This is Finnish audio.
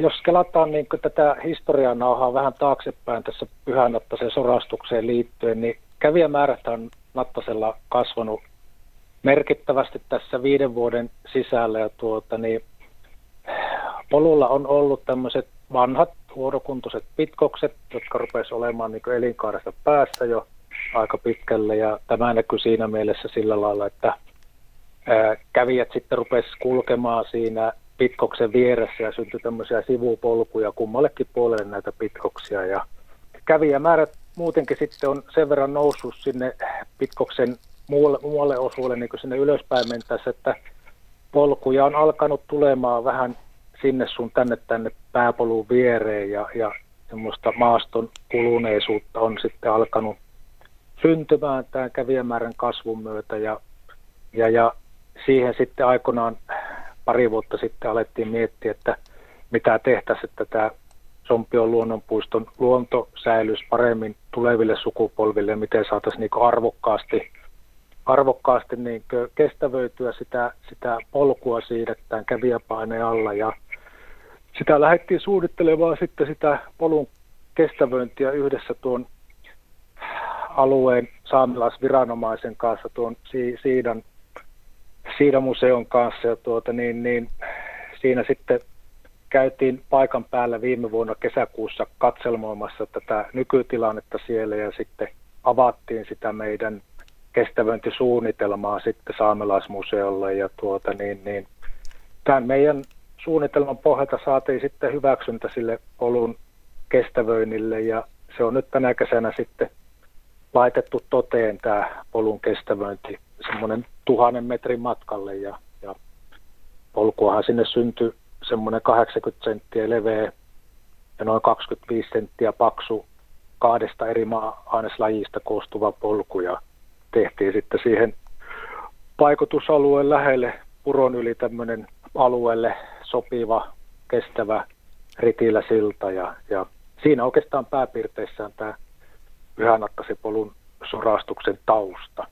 jos kelataan niin tätä historiaa nauhaa vähän taaksepäin tässä pyhänattaisen sorastukseen liittyen, niin kävijämäärät on Nattasella kasvanut merkittävästi tässä viiden vuoden sisällä. Ja tuota, niin polulla on ollut tämmöiset vanhat huonokuntoiset pitkokset, jotka rupesivat olemaan niin elinkaaresta päässä jo aika pitkälle. Ja tämä näkyy siinä mielessä sillä lailla, että kävijät sitten rupesivat kulkemaan siinä pitkoksen vieressä ja syntyi tämmöisiä sivupolkuja kummallekin puolelle näitä pitkoksia. Ja kävijämäärät muutenkin sitten on sen verran noussut sinne pitkoksen muualle, muualle osuudelle niin kuin sinne ylöspäin mentäessä, että polkuja on alkanut tulemaan vähän sinne sun tänne tänne pääpolun viereen ja, ja semmoista maaston kuluneisuutta on sitten alkanut syntymään tämän kävijämäärän kasvun myötä ja, ja, ja siihen sitten aikoinaan pari vuotta sitten alettiin miettiä, että mitä tehtäisiin, että tämä Sompion luonnonpuiston luonto säilyisi paremmin tuleville sukupolville, miten saataisiin niin arvokkaasti, arvokkaasti niin kestävöityä sitä, sitä polkua siirrettään kävijäpaineen alla. Ja sitä lähdettiin suunnittelemaan sitten sitä polun kestävöintiä yhdessä tuon alueen saamelaisviranomaisen kanssa, tuon Siidan, Siidan museon kanssa ja tuota, niin, niin, siinä sitten käytiin paikan päällä viime vuonna kesäkuussa katselmoimassa tätä nykytilannetta siellä ja sitten avattiin sitä meidän kestävöintisuunnitelmaa sitten saamelaismuseolle ja tuota, niin, niin, tämän meidän suunnitelman pohjalta saatiin sitten hyväksyntä sille polun kestävöinnille ja se on nyt tänä kesänä sitten laitettu toteen tämä polun kestävöinti. Semmoinen tuhannen metrin matkalle ja, ja polkuahan sinne syntyi semmoinen 80 senttiä leveä ja noin 25 senttiä paksu kahdesta eri maa-aineslajista koostuva polku ja tehtiin sitten siihen paikotusalueen lähelle puron yli tämmöinen alueelle sopiva, kestävä ritiläsilta ja, ja siinä oikeastaan pääpiirteissään tämä Pyhänakkasipolun sorastuksen tausta.